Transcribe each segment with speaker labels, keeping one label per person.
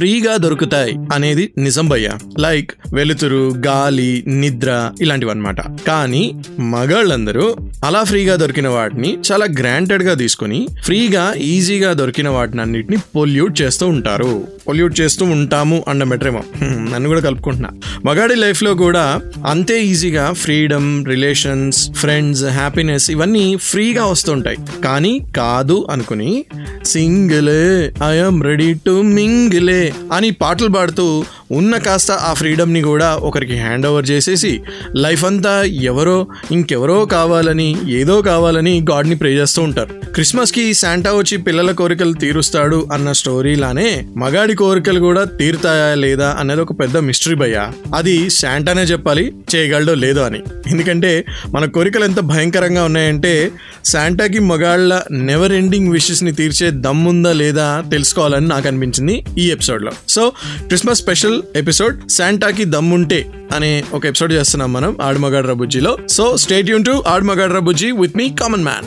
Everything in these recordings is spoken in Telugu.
Speaker 1: ఫ్రీగా దొరుకుతాయి అనేది నిజం భయ్యా. లైక్ వెలుతురు గాలి నిద్ర ఇలాంటివన్నమాట. కానీ మగాళ్ళందరూ అలా ఫ్రీగా దొరికిన వాటిని చాలా గ్రాంటెడ్గా తీసుకుని ఫ్రీగా ఈజీగా దొరికిన వాటిని అన్నిటిని పొల్యూట్ చేస్తూ ఉంటారు. పొల్యూట్ చేస్తూ ఉంటాము అన్న మెట్రేమో. నన్ను కూడా కలుపుకుంటున్నా. మగాడి లైఫ్లో కూడా అంతే ఈజీగా ఫ్రీడమ్ రిలేషన్స్ ఫ్రెండ్స్ హ్యాపీనెస్ ఇవన్నీ ఫ్రీగా వస్తుంటాయి. కానీ కాదు అనుకుని సింగిలే ఐఎమ్ రెడీ టు మింగిలే అని పాటలు పాడుతూ ఉన్న కాస్త ఆ ఫ్రీడమ్ని కూడా ఒకరికి హ్యాండ్ ఓవర్ చేసేసి లైఫ్ అంతా ఎవరో ఇంకెవరో కావాలని ఏదో కావాలని గాడ్ని ప్రే చేస్తూ ఉంటారు. క్రిస్మస్కి శాంటా వచ్చి పిల్లల కోరికలు తీరుస్తాడు అన్న స్టోరీలానే మగాడి కోరికలు కూడా తీరుతాయా లేదా అనేది ఒక పెద్ద మిస్టరీ భయ్యా. అది శాంటానే చెప్పాలి చేయగలడో లేదో అని. ఎందుకంటే మన కోరికలు ఎంత భయంకరంగా ఉన్నాయంటే శాంటాకి మగాళ్ళ నెవర్ ఎండింగ్ విషెస్ని తీర్చే దమ్ముందా లేదా తెలుసుకోవాలని నాకు అనిపించింది ఈ ఎపిసోడ్లో సో క్రిస్మస్ స్పెషల్ ఎపిసోడ్ శాంటాకి దమ్ముంటే అనే ఒక ఎపిసోడ్ చేస్తున్నాం మనం ఆడుమగాడ్ రబుజ్జిలో సో స్టేట్ యూన్ టు ఆడుమగాడ్ రబుజ్జి విత్ మీ కామన్ మ్యాన్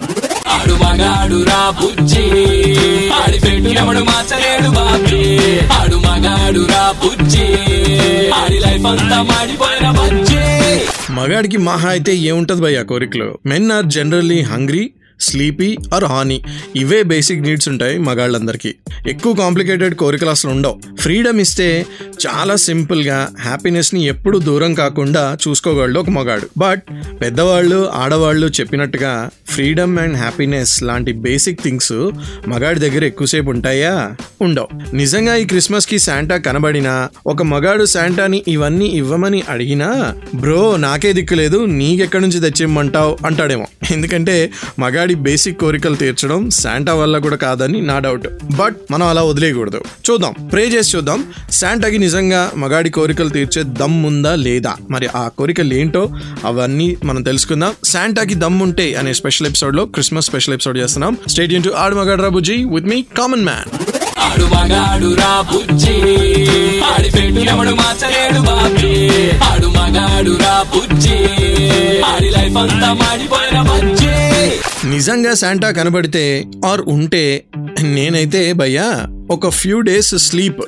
Speaker 2: ఆడు మగాడు రా బుజ్జి ఆడి పెట్టు ఎవడు మార్చలేడు బాబీ ఆడు మగాడు రా బుజ్జి ఆడి లైఫ్ అంతా మాడిపోయిన బజ్జి.
Speaker 1: మగాడికి మహా అయితే ఏముంటది భయ్య కోరికలు? Men are generally hungry sleepy or horny ఇవే బేసిక్ నీడ్స్ ఉంటాయి మగాళ్ళందరికీ. ఎక్కువ కాంప్లికేటెడ్ కోరికలు అసలు ఉండవు. ఫ్రీడమ్ ఇస్తే చాలా సింపుల్గా హ్యాపీనెస్ని ఎప్పుడు దూరం కాకుండా చూసుకోగలడు ఒక మగాడు. బట్ పెద్దవాళ్ళు ఆడవాళ్ళు చెప్పినట్టుగా ఫ్రీడమ్ అండ్ హ్యాపీనెస్ లాంటి బేసిక్ థింగ్స్ మగాడి దగ్గర ఎక్కువసేపు ఉంటాయా? ఉండవు. నిజంగా ఈ క్రిస్మస్కి శాంటా కనబడినా ఒక మగాడు శాంటాని ఇవన్నీ ఇవ్వమని అడిగినా బ్రో నాకే దిక్కులేదు నీకెక్కడి నుంచి తెచ్చిమ్మంటావు? అంటాడేమో. ఎందుకంటే మగాడి బేసిక్ కోరికలు తీర్చడం శాంటా వల్ల కూడా కాదని నా డౌట్. బట్ మనం అలా వదిలేయకూడదు. చూద్దాం. ప్రే చేసి చూద్దాం. శాంటాకి నిజంగా మగాడి కోరికలు తీర్చే దమ్ ఉందా లేదా? మరి ఆ కోరికలు ఏంటో అవన్నీ మనం తెలుసుకుందాం. శాంటాకి దమ్ ఉంటే అనే స్పెషల్ ఎపిసోడ్లో క్రిస్మస్ స్పెషల్ ఎపిసోడ్ చేస్తున్నాం. స్టేడియం టు ఆడు మగాడు రాబుజీ విత్ మీ కామన్ మ్యాన్.
Speaker 2: ఆడు మగాడు రా బుజ్జి. ఆడి మార్చలేడు బాబీ. ఆడు మగాడు రా బుజ్జి. ఆడి లైఫ్ అంతా మాడిపోయిన బుజ్జి.
Speaker 1: నిజంగా శాంటా కనబడితే ఆర్ ఉంటే నేనైతే భయ్యా ఒక few days sleep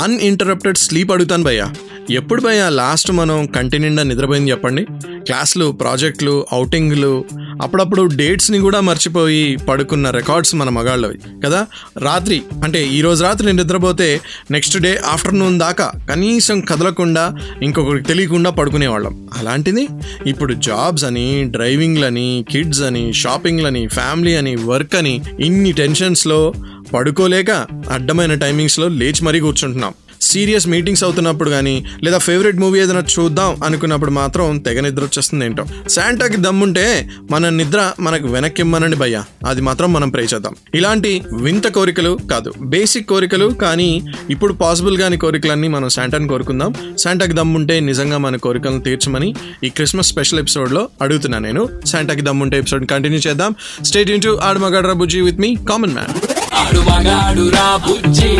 Speaker 1: uninterrupted sleep అడుగుతాను భయ్యా. ఎప్పుడు భయ్యా లాస్ట్ మనం కంటి నిండా నిద్రపోయింది చెప్పండి? క్లాసులు ప్రాజెక్టులు అవుటింగ్లు అప్పుడప్పుడు డేట్స్ని కూడా మర్చిపోయి పడుకున్న రికార్డ్స్ మన మగాళ్ళవి కదా? రాత్రి అంటే ఈ రోజు రాత్రి నిద్రపోతే నెక్స్ట్ డే ఆఫ్టర్నూన్ దాకా కనీసం కదలకుండా ఇంకొకరికి తెలియకుండా పడుకునేవాళ్ళం. అలాంటిది ఇప్పుడు జాబ్స్ అని డ్రైవింగ్లని కిడ్స్ అని షాపింగ్లని ఫ్యామిలీ అని వర్క్ అని ఇన్ని టెన్షన్స్లో పడుకోలేక అడ్డమైన టైమింగ్స్లో లేచి మరీ కూర్చుంటున్నాం. సీరియస్ మీటింగ్స్ అవుతున్నప్పుడు కానీ లేదా ఫేవరెట్ మూవీ ఏదైనా చూద్దాం అనుకున్నప్పుడు మాత్రం తెగ నిద్ర వచ్చేస్తుంది ఏంటో. శాంటాకి దమ్ముంటే మన నిద్ర మనకు వెనక్కి ఇమ్మనండి భయ్య. అది మాత్రం మనం ప్రే చేద్దాం. ఇలాంటి వింత కోరికలు కాదు. బేసిక్ కోరికలు కానీ ఇప్పుడు పాసిబుల్ కాని కోరికలన్నీ మనం శాంటాని కోరుకుందాం. శాంటాకి దమ్ముంటే నిజంగా మన కోరికలను తీర్చమని ఈ క్రిస్మస్ స్పెషల్ ఎపిసోడ్లో అడుగుతున్నా నేను. శాంటాకి దమ్ముంటే ఎపిసోడ్ కంటిన్యూ చేద్దాం. స్టేట్ ఇంటూ ఆడమగడ్ర బుజ్జి విత్ మీ కామన్ మ్యాన్
Speaker 2: ఆడు మగాడు రా బుజ్జి.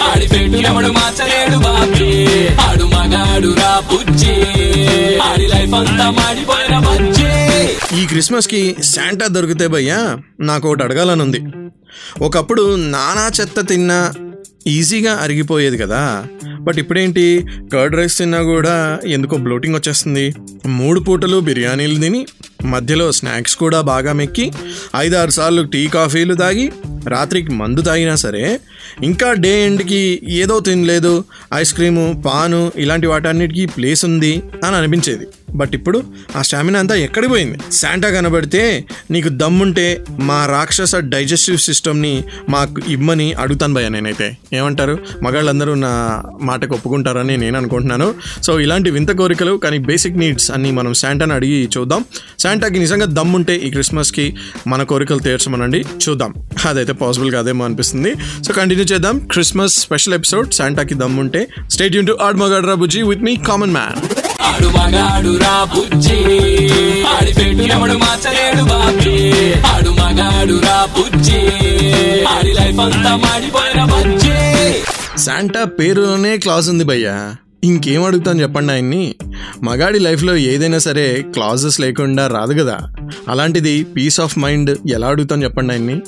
Speaker 2: ఆడి పెట్టు ఎవడు మార్చలేడు బాబీ. ఆడు మగాడు రా బుజ్జి. ఆడి లైఫ్ అంతా మాడిపోయిన బుజ్జి.
Speaker 1: ఈ క్రిస్మస్కి శాంటా దొరికితే భయ్యా నాకు ఒకటి అడగాలని ఉంది ఒకప్పుడు నానా చెత్త తిన్నా ఈజీగా అరిగిపోయేది కదా. బట్ ఇప్పుడేంటి? కర్డ్ రైస్ తిన్నా కూడా ఎందుకో బ్లోటింగ్ వచ్చేస్తుంది. మూడు పూటలు బిర్యానీలు తిని మధ్యలో స్నాక్స్ కూడా బాగా మెక్కి ఐదారు సార్లు టీ కాఫీలు తాగి రాత్రికి మందు తాగినా సరే ఇంకా డే ఎండ్కి ఏదో తినలేదు. ఐస్ క్రీము పాను ఇలాంటి వాటన్నిటికీ ప్లేస్ ఉంది అని అనిపించేది. బట్ ఇప్పుడు ఆ స్టామినా అంతా ఎక్కడికి పోయింది? శాంటా కనబడితే నీకు దమ్ముంటే మా రాక్షస డైజెస్టివ్ సిస్టమ్ని మాకు ఇమ్మని అడుగుతాను భయ్య నేనైతే. ఏమంటారు? మగాళ్ళందరూ నా మాటకు ఒప్పుకుంటారని నేను అనుకుంటున్నాను. సో ఇలాంటి వింత కోరికలు కానీ బేసిక్ నీడ్స్ అన్ని మనం శాంటాని అడిగి చూద్దాం. శాంటాకి నిజంగా దమ్ముంటే ఈ క్రిస్మస్కి మన కోరికలు తీర్చమనండి. చూద్దాం. అదైతే పాసిబుల్ కాదేమో అనిపిస్తుంది. సో కంటిన్యూ చేద్దాం. క్రిస్మస్ స్పెషల్ ఎపిసోడ్ శాంటాకి దమ్ముంటే. స్టేట్ యూన్ టు ఆడ్ మగాడ్రా బుజ్జి విత్ మీ కామన్ మ్యాన్
Speaker 2: ఆడు మగాడు రా బుజ్జి. ఆడి పెట్టు ఎవడు మార్చలేడు బాబీ. ఆడు మగాడు రా బుజ్జి. ఆడి లైఫ్ అంతా మాడిపోయిన బుజ్జి.
Speaker 1: శాంటా పేరులోనే క్లాస్ ఉంది భయ్యా. ఇంకేం అడుగుతాను చెప్పండి ఆయన్ని? మగాడి లైఫ్లో ఏదైనా సరే క్లాజెస్ లేకుండా రాదు కదా. అలాంటిది పీస్ ఆఫ్ మైండ్ ఎలా అడుగుతాను చెప్పండి ఆయన్ని?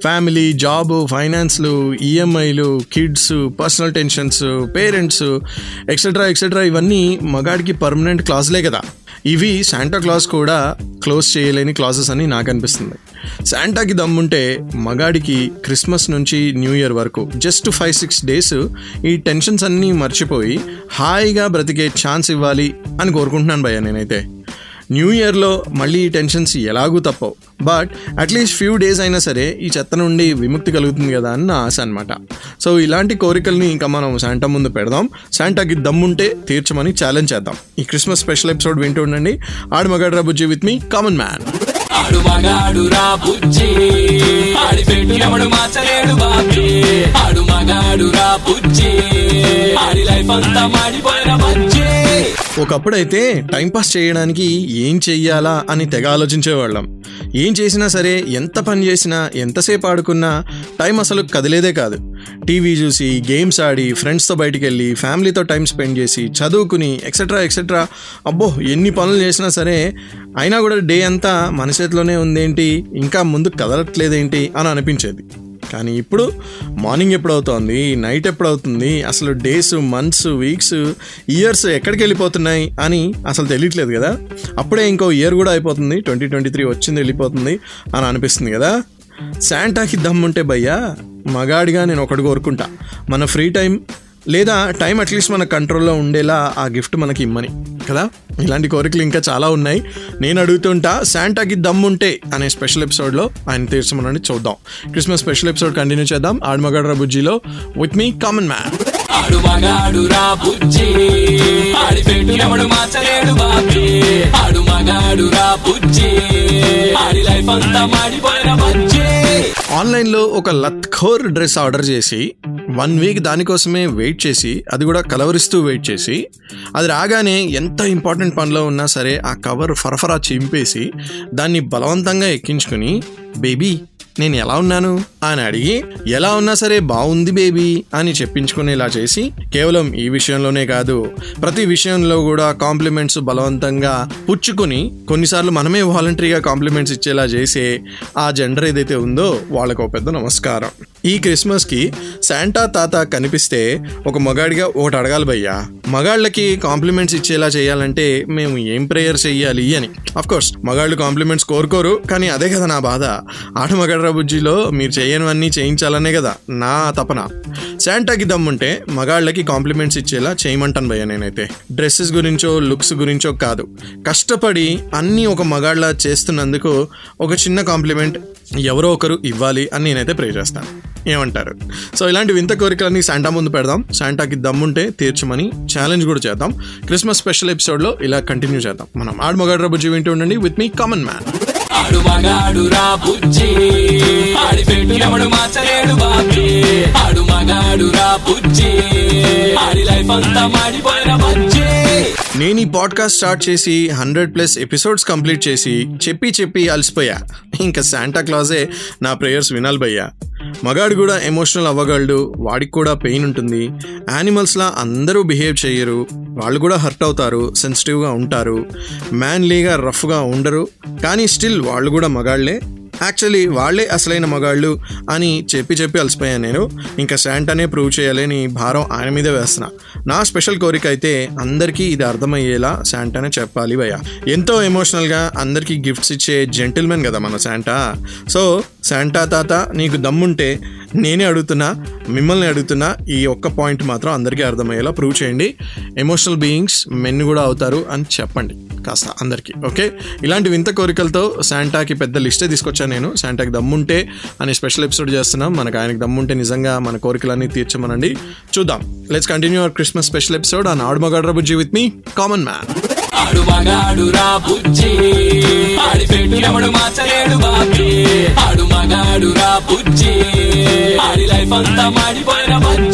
Speaker 1: ఫ్యామిలీ జాబ్ ఫైనాన్స్లు ఈఎంఐలు kids personal tensions parents etcetera etcetera ఇవన్నీ మగాడికి పర్మనెంట్ క్లాజ్లే కదా. ఇవి శాంటా క్లాస్ కూడా క్లోజ్ చేయలేని క్లాసెస్ అని నాకు అనిపిస్తుంది. శాంటాకి దమ్ముంటే మగాడికి క్రిస్మస్ నుంచి న్యూ ఇయర్ వరకు జస్ట్ ఫైవ్ సిక్స్ డేస్ ఈ టెన్షన్స్ అన్నీ మర్చిపోయి హాయిగా బ్రతికే ఛాన్స్ ఇవ్వాలి అని కోరుకుంటున్నాను భయ్య నేనైతే. న్యూ ఇయర్లో మళ్ళీ ఈ టెన్షన్స్ ఎలాగూ తప్పవు. బట్ అట్లీస్ట్ ఫ్యూ డేస్ అయినా సరే ఈ చెత్త నుండి విముక్తి కలుగుతుంది కదా అని నా ఆశ అనమాట సో ఇలాంటి కోరికల్ని ఇంకా మనం శాంటా ముందు పెడదాం. శాంటాకి దమ్ముంటే తీర్చమని ఛాలెంజ్ చేద్దాం. ఈ క్రిస్మస్ స్పెషల్ ఎపిసోడ్ వింటూ ఉండండి. ఆడు మగాడ్రా బుజ్జి విత్ మీ కామన్ మ్యాన్
Speaker 2: ఆడు మగాడు రా బుజ్జి. ఆడి మార్చలేడు బాబీ. ఆడు మగాడు రా బుజ్జి. ఆడి లైఫ్ అంతా మాడిపోయిన బుజ్జి.
Speaker 1: ఒకప్పుడైతే టైంపాస్ చేయడానికి ఏం చెయ్యాలా అని తెగ ఆలోచించేవాళ్ళం. ఏం చేసినా సరే ఎంత పని చేసినా ఎంతసేపు ఆడుకున్నా టైం అసలు కదిలేదే కాదు. టీవీ చూసి గేమ్స్ ఆడి ఫ్రెండ్స్తో బయటికి వెళ్ళి ఫ్యామిలీతో టైం స్పెండ్ చేసి చదువుకుని ఎక్సెట్రా ఎక్సెట్రా అబ్బో ఎన్ని పనులు చేసినా సరే అయినా కూడా డే అంతా మన చేతిలోనే ఉందేంటి? ఇంకా ముందు కదలట్లేదేంటి? అని అనిపించేది. కానీ ఇప్పుడు మార్నింగ్ ఎప్పుడు అవుతోంది నైట్ ఎప్పుడు అవుతుంది అసలు డేస్ మంత్స్ వీక్స్ ఇయర్స్ ఎక్కడికి వెళ్ళిపోతున్నాయి అని అసలు తెలియట్లేదు కదా? అప్పుడే ఇంకో ఇయర్ కూడా అయిపోతుంది. ట్వంటీ ట్వంటీ త్రీ వచ్చింది వెళ్ళిపోతుంది అని అనిపిస్తుంది కదా? శాంటాకి దమ్ముంటే భయ్యా మగాడిగా నేను ఒకటి కోరుకుంటా. మన ఫ్రీ టైం లేదా టైం అట్లీస్ట్ మన కంట్రోల్లో ఉండేలా ఆ గిఫ్ట్ మనకి ఇమ్మని. కదా? ఇలాంటి కోరికలు ఇంకా చాలా ఉన్నాయి. నేను అడుగుతుంటా శాంటాకి దమ్ముంటే అనే స్పెషల్ ఎపిసోడ్లో ఆయన తీర్చమని చూద్దాం. క్రిస్మస్ స్పెషల్ ఎపిసోడ్ కంటిన్యూ చేద్దాం. ఆడమగడ్ర బుజ్జిలో విత్ మీ కామన్ మ్యాన్.
Speaker 2: ఆడు మగాడు రా బుజ్జి. ఆడి పెట్టు ఎవడు మార్చలేడు బాబీ. ఆడు మగాడు రా బుజ్జి. ఆడి లైఫ్ అంతా మాడిపోయిన బుజ్జి.
Speaker 1: ఆన్లైన్లో ఒక లత్ఖోర్ డ్రెస్ ఆర్డర్ చేసి వన్ వీక్ దానికోసమే వెయిట్ చేసి అది కూడా కలవరిస్తూ వెయిట్ చేసి అది రాగానే ఎంత ఇంపార్టెంట్ పనిలో ఉన్నా సరే ఆ కవర్ ఫరఫరా చింపేసి దాన్ని బలవంతంగా ఎక్కించుకుని బేబీ నేను ఎలా ఉన్నాను? అని అడిగి ఎలా ఉన్నా సరే బాగుంది బేబీ అని చెప్పించుకునేలా చేసి కేవలం ఈ విషయంలోనే కాదు ప్రతి విషయంలో కూడా కాంప్లిమెంట్స్ బలవంతంగా పుచ్చుకుని కొన్నిసార్లు మనమే వాలంటరీగా కాంప్లిమెంట్స్ ఇచ్చేలా చేసే ఆ జెండర్ ఏదైతే ఉందో వాళ్ళకు పెద్ద నమస్కారం. ఈ క్రిస్మస్కి శాంటా తాత కనిపిస్తే ఒక మగాడిగా ఒకటి అడగాలి భయ్యా. మగాళ్ళకి కాంప్లిమెంట్స్ ఇచ్చేలా చేయాలంటే మేము ఏం ప్రేయర్ చెయ్యాలి అని. కోర్స్ మగాళ్ళు కాంప్లిమెంట్స్ కోరుకోరు కానీ అదే కదా నా బాధ. ఆట బుజ్జిలో మీరు చేయనివన్నీ చేయించాలనే కదా నా తపన. శాంటాకి దమ్ముంటే మగాళ్ళకి కాంప్లిమెంట్స్ ఇచ్చేలా చేయమంటాను భయ్య నేనైతే. డ్రెస్సెస్ గురించో లుక్స్ గురించో కాదు. కష్టపడి అన్నీ ఒక మగాళ్ళ చేస్తున్నందుకు ఒక చిన్న కాంప్లిమెంట్ ఎవరో ఒకరు ఇవ్వాలి అని నేనైతే ప్రే చేస్తాను. ఏమంటారు? సో ఇలాంటి వింత కోరికలన్నీ శాంటా ముందు పెడదాం. శాంటాకి దమ్ముంటే తీర్చమని ఛాలెంజ్ కూడా చేద్దాం. క్రిస్మస్ స్పెషల్ ఎపిసోడ్లో ఇలా కంటిన్యూ చేద్దాం. మనం ఆడు మగాడు రబుజ్జి వింటూ ఉండండి. విత్ మీ కామన్ మ్యాన్
Speaker 2: ఆడు మగాడు రా బుజ్జి. ఆడి మార్చలేడు బాబీ. ఆడు మగాడు రా బుజ్జి. ఆడి లైఫ్ అంతా మాడిపోయిన బుజ్జి.
Speaker 1: నేను ఈ పాడ్కాస్ట్ స్టార్ట్ చేసి హండ్రెడ్ ప్లస్ ఎపిసోడ్స్ కంప్లీట్ చేసి చెప్పి చెప్పి అలసిపోయా. ఇంకా శాంటా క్లాజే నా ప్రేయర్స్ వినాలి భయ్యా. మగాడు కూడా ఎమోషనల్ అవ్వగలడు వాడికి కూడా పెయిన్ ఉంటుంది. యానిమల్స్లా అందరూ బిహేవ్ చేయరు వాళ్ళు కూడా హర్ట్ అవుతారు సెన్సిటివ్గా ఉంటారు. మ్యాన్లీగా రఫ్గా ఉండరు కానీ స్టిల్ వాళ్ళు కూడా మగాళ్ళే యాక్చువల్లీ వాళ్ళే అసలైన మగాళ్ళు అని చెప్పి చెప్పి అలసిపోయాను నేను. ఇంకా శాంటానే ప్రూవ్ చేయాలని భారం ఆయన మీదే వేస్తున్నా. నా స్పెషల్ కోరిక అయితే అందరికీ ఇది అర్థమయ్యేలా శాంటానే చెప్పాలి భయ్య. ఎంతో ఎమోషనల్గా అందరికీ గిఫ్ట్స్ ఇచ్చే జెంటిల్మెన్ కదా మన శాంటా. సో శాంటా తాత నీకు దమ్ముంటే నేనే అడుగుతున్నా మిమ్మల్ని అడుగుతున్నా ఈ ఒక్క పాయింట్ మాత్రం అందరికీ అర్థమయ్యేలా ప్రూవ్ చేయండి. ఎమోషనల్ బీయింగ్స్ మెన్ కూడా అవుతారు అని చెప్పండి. కాస్త అందరికీ ఓకే? ఇలాంటి వింత కోరికలతో శాంటాకి పెద్ద లిస్టే తీసుకొచ్చాను నేను. శాంటాకి దమ్ముంటే అనే స్పెషల్ ఎపిసోడ్ చేస్తున్నాం. మనకు ఆయనకి దమ్ముంటే నిజంగా మన కోరికలన్నీ తీర్చమనండి. చూద్దాం. Let's continue our Christmas special episode on ఆడుమగడ్ర బుజ్జి విత్ మీ కామన్ మ్యాన్
Speaker 2: ఆడు మగాడు రా బుజ్జి ఆడి బాబీ. ఆడు మగాడు రా బుజ్జి. ఆడి లైఫ్ అంతా మాడిపోయిన బుజ్జి.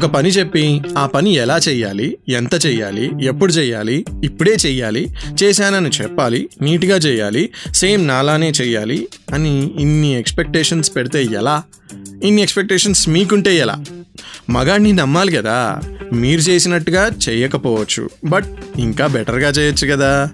Speaker 1: ఒక పని చెప్పి ఆ పని ఎలా చెయ్యాలి ఎంత చెయ్యాలి ఎప్పుడు చెయ్యాలి ఇప్పుడే చెయ్యాలి చేశానని చెప్పాలి నీట్గా చేయాలి సేమ్ నాలానే చెయ్యాలి అని ఇన్ని ఎక్స్పెక్టేషన్స్ పెడితే ఎలా? ఇన్ని ఎక్స్పెక్టేషన్స్ మీకుంటే ఎలా? మగాడిని నమ్మాలి కదా. మీరు చేసినట్టుగా చేయకపోవచ్చు బట్ ఇంకా బెటర్గా చేయొచ్చు కదా.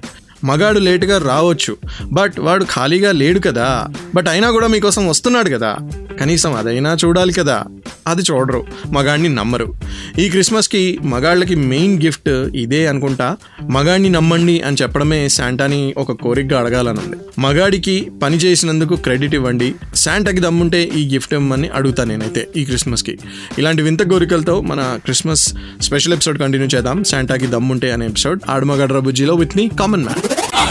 Speaker 1: మగాడు లేటుగా రావచ్చు. బట్ వాడు ఖాళీగా లేడు కదా. బట్ అయినా కూడా మీకోసం వస్తున్నాడు కదా. కనీసం అదైనా చూడాలి కదా. అది చూడరు మగాడిని నమ్మరు. ఈ క్రిస్మస్కి మగాళ్ళకి మెయిన్ గిఫ్ట్ ఇదే అనుకుంటా మగాడిని నమ్మండి అని చెప్పడమే శాంటాని ఒక కోరికగా అడగాలనుంది. మగాడికి పని చేసినందుకు క్రెడిట్ ఇవ్వండి శాంటాకి దమ్ముంటే ఈ గిఫ్ట్ ఇవ్వమని అడుగుతా నేనైతే ఈ క్రిస్మస్కి. ఇలాంటి వింత కోరికలతో మన క్రిస్మస్ స్పెషల్ ఎపిసోడ్ కంటిన్యూ చేద్దాం శాంటాకి దమ్ముంటే అనే ఎపిసోడ్. ఆడమగడ్ర బుజ్జిలో విత్ మీ కామన్ మ్యాన్.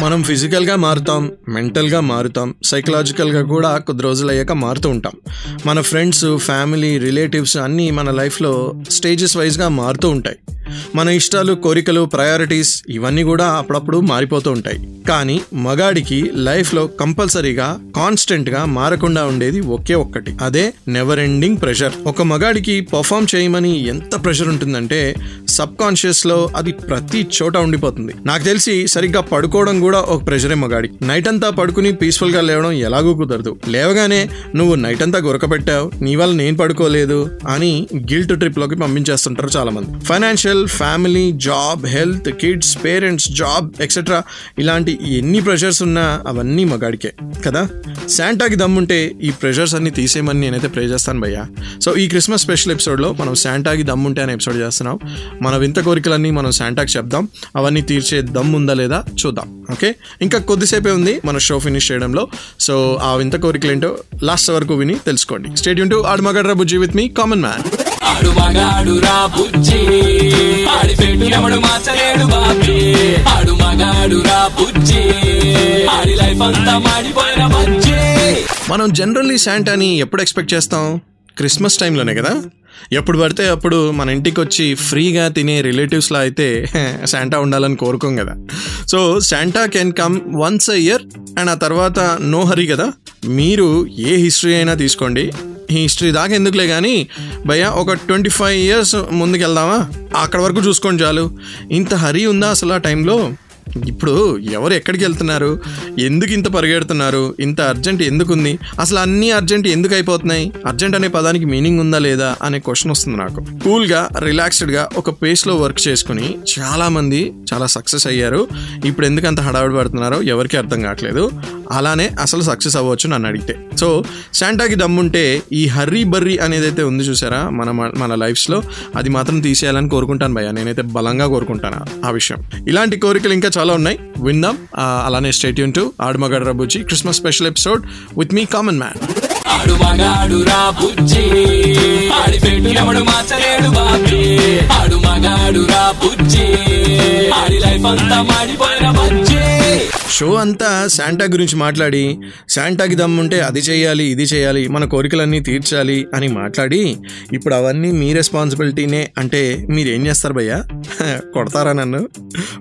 Speaker 1: మనం ఫిజికల్గా మారుతాం మెంటల్గా మారుతాం సైకలాజికల్గా కూడా కొద్ది రోజులు అయ్యాక మారుతూ ఉంటాం. మన ఫ్రెండ్స్ ఫ్యామిలీ రిలేటివ్స్ అన్నీ మన లైఫ్లో స్టేజెస్ వైజ్గా మారుతూ ఉంటాయి. మన ఇష్టాలు కోరికలు ప్రయారిటీస్ ఇవన్నీ కూడా అప్పుడప్పుడు మారిపోతూ ఉంటాయి. కానీ మగాడికి లైఫ్లో కంపల్సరీగా కాన్స్టెంట్గా మారకుండా ఉండేది ఒకే ఒక్కటి. అదే నెవర్ ఎండింగ్ ప్రెషర్ ఒక మగాడికి పర్ఫామ్ చేయమని ఎంత ప్రెషర్ ఉంటుందంటే సబ్ కాన్షియస్లో అది ప్రతి చోట ఉండిపోతుంది. నాకు తెలిసి సరిగ్గా పడుకోవడం కూడా ఒక ప్రెషరే మగాడి. నైట్ అంతా పడుకుని పీస్ఫుల్గా లేవడం ఎలాగూ కుదరదు. లేవగానే నువ్వు నైట్ అంతా గురకపెట్టావు నీ వల్ల నేను పడుకోలేదు అని గిల్ట్ ట్రిప్లోకి పంపించేస్తుంటారు చాలా మంది financial family job health kids parents job etcetera ఇలాంటి ఎన్ని ప్రెషర్స్ ఉన్నా అవన్నీ మగాడికే. కదా? శాంటాకి దమ్ముంటే ఈ ప్రెషర్స్ అన్ని తీసేయమని నేనైతే ప్రే చేస్తాను భయ్య. సో ఈ క్రిస్మస్ స్పెషల్ ఎపిసోడ్లో మనం శాంటాకి దమ్ముంటే అనే ఎపిసోడ్ చేస్తున్నాం. మన వింత కోరికలన్నీ మనం శాంటాకి చెప్దాం. అవన్నీ తీర్చే దమ్ ఉందా లేదా చూద్దాం. ఓకే ఇంకా కొద్దిసేపే ఉంది మన షో ఫినిష్ చేయడంలో. సో ఆ వింత కోరికలు ఏంటో లాస్ట్ వరకు విని తెలుసుకోండి. స్టేడియం టు ఆడమగడ్ర బుజ్జి విత్ మీ కామన్ మ్యాన్
Speaker 2: ఆడు మగాడు రా బుజ్జి. ఆడి పెట్టు ఎవడు మార్చలేడు బాబీ. ఆడు మగాడు రా బుజ్జి. ఆడి లైఫ్ అంతా మాడిపోయిన బుజ్జి.
Speaker 1: మనం జనరల్లీ శాంటాని ఎప్పుడు ఎక్స్పెక్ట్ చేస్తాం? క్రిస్మస్ టైంలోనే కదా? ఎప్పుడు పడితే అప్పుడు మన ఇంటికి వచ్చి ఫ్రీగా తినే రిలేటివ్స్లో అయితే శాంటా ఉండాలని కోరుకోం కదా. So Santa can come once a year and ఆ తర్వాత నో హరీ కదా? మీరు ఏ హిస్టరీ అయినా తీసుకోండి. ఈ హిస్టరీ దాకా ఎందుకులే కానీ భయ్యా ఒక ట్వంటీ ఫైవ్ ఇయర్స్ ముందుకెళ్దామా? అక్కడ వరకు చూసుకోండి చాలు. ఇంత హరీ ఉందా అసలు ఆ టైంలో ఇప్పుడు ఎవరు ఎక్కడికి వెళ్తున్నారు? ఎందుకు ఇంత పరిగెడుతున్నారు? ఇంత అర్జెంట్ ఎందుకుంది? అసలు అన్ని అర్జెంట్ ఎందుకు అయిపోతున్నాయి అర్జెంట్ అనే పదానికి మీనింగ్ ఉందా లేదా అనే క్వశ్చన్ వస్తుంది నాకు. కూల్గా రిలాక్స్డ్గా ఒక పేస్లో వర్క్ చేసుకుని చాలా మంది చాలా సక్సెస్ అయ్యారు. ఇప్పుడు ఎందుకు అంత హడావిడి పడుతున్నారో ఎవరికి అర్థం కావట్లేదు. అలానే అసలు సక్సెస్ అవ్వచ్చు నన్ను అడిగితే. సో శాంటాకి దమ్ముంటే ఈ హర్రీ బర్రీ అనేది అయితే ఉంది చూసారా? మన మన లైఫ్స్లో అది మాత్రం తీసేయాలని కోరుకుంటాను భయ్య. నేనైతే బలంగా కోరుకుంటాను ఆ విషయం. ఇలాంటి కోరికలు ఇంకా చాలా ఉన్నాయి. విందాం. అలానే స్టేట్ యూన్ టు ఆడుమగడ రబుజీ Christmas special episode with me common man
Speaker 2: ఆడు మగాడు రా బుజ్జి. ఆడి మార్చలేడు బాబీ. ఆడు మగాడు రా బుజ్జి. ఆడి లైఫ్ అంతా మాడిపోయిన బుజ్జి.
Speaker 1: షో అంతా శాంటా గురించి మాట్లాడి శాంటాకి దమ్ముంటే అది చేయాలి ఇది చేయాలి మన కోరికలన్నీ తీర్చాలి అని మాట్లాడి ఇప్పుడు అవన్నీ మీ రెస్పాన్సిబిలిటీనే అంటే మీరు ఏం చేస్తారు భయ్యా? కొడతారా నన్ను?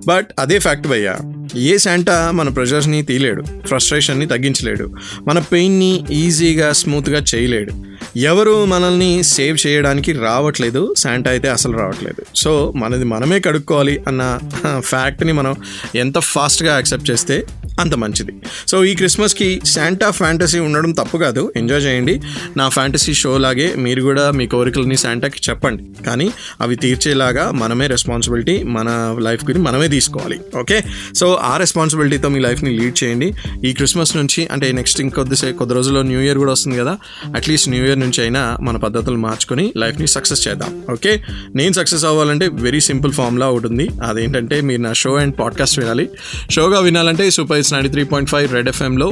Speaker 1: బట్ అదే ఫ్యాక్ట్ భయ్యా ఏ శాంటా మన ప్రెషర్స్ని తీయలేడు ఫ్రస్ట్రేషన్ని తగ్గించలేడు మన పెయిన్ని ఈజీగా స్మూత్గా చేయలేడు. ఎవరు మనల్ని సేవ్ చేయడానికి రావట్లేదు శాంటా అయితే అసలు రావట్లేదు. సో మనది మనమే కడుక్కోవాలి అన్న ఫ్యాక్ట్ని మనం ఎంత ఫాస్ట్గా యాక్సెప్ట్ చేస్తే అంత మంచిది. సో ఈ క్రిస్మస్కి శాంటా ఫ్యాంటసీ ఉండడం తప్పు కాదు. ఎంజాయ్ చేయండి. నా ఫ్యాంటసీ షో లాగే మీరు కూడా మీ కోరికలని శాంటాకి చెప్పండి. కానీ అవి తీర్చేలాగా మనమే రెస్పాన్సిబిలిటీ మన లైఫ్ గురించి మనమే తీసుకోవాలి. ఓకే? సో ఆ రెస్పాన్సిబిలిటీతో మీ లైఫ్ని లీడ్ చేయండి. ఈ క్రిస్మస్ నుంచి అంటే నెక్స్ట్ ఇంకొద్దిసే కొద్ది రోజుల్లో న్యూ ఇయర్ కూడా వస్తుంది కదా అట్లీస్ట్ న్యూ ఇయర్ నుంచి అయినా మన పద్ధతులు మార్చుకొని లైఫ్ని సక్సెస్ చేద్దాం. ఓకే? నేను సక్సెస్ అవ్వాలంటే వెరీ సింపుల్ ఫార్ములా ఉంటుంది అదేంటంటే మీరు నా షో అండ్ పాడ్కాస్ట్ వినాలి. షోగా వినాలంటే super it's ninety three point five red ఎఫ్ఎంలో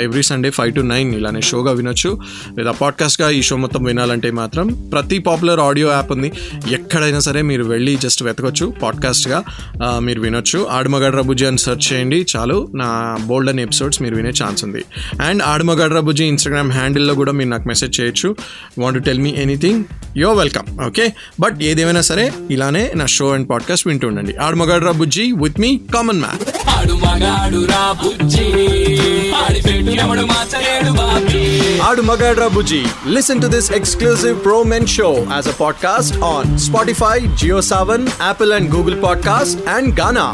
Speaker 1: every Sunday five to nine ఇలానే షోగా వినొచ్చు. లేదా పాడ్కాస్ట్గా ఈ షో మొత్తం వినాలంటే మాత్రం ప్రతి పాపులర్ ఆడియో యాప్ ఉంది. ఎక్కడైనా సరే మీరు వెళ్ళి జస్ట్ వెతకొచ్చు పాడ్కాస్ట్గా మీరు వినొచ్చు. ఆడమగడ్ర బుజ్జి అని సెర్చ్ చేయండి చాలు. నా బోల్డ్ ఎపిసోడ్స్ మీరు వినే ఛాన్స్ ఉంది. అండ్ ఆడమగడ్ర బుజ్జి ఇన్స్టాగ్రామ్ హ్యాండిల్లో కూడా మీరు నాకు మెసేజ్ చేయొచ్చు. Want tell me anything yo welcome okay but ఏదేమైనా సరే ఇలానే నా షో అండ్ పాడ్కాస్ట్ వింటూ ఉండండి. ఆడమగడ్ర బుజ్జి విత్ మీ కామన్ మ్యాన్
Speaker 2: ఆడు మగాడు రా బుజ్జి ఆడి పెట్టు ఎవడు మార్చలేడు Bobby
Speaker 1: Adu Magadra Buji. Listen to this exclusive Pro Men show as a podcast on Spotify, JioSavan, Apple and Google Podcast, and Ghana.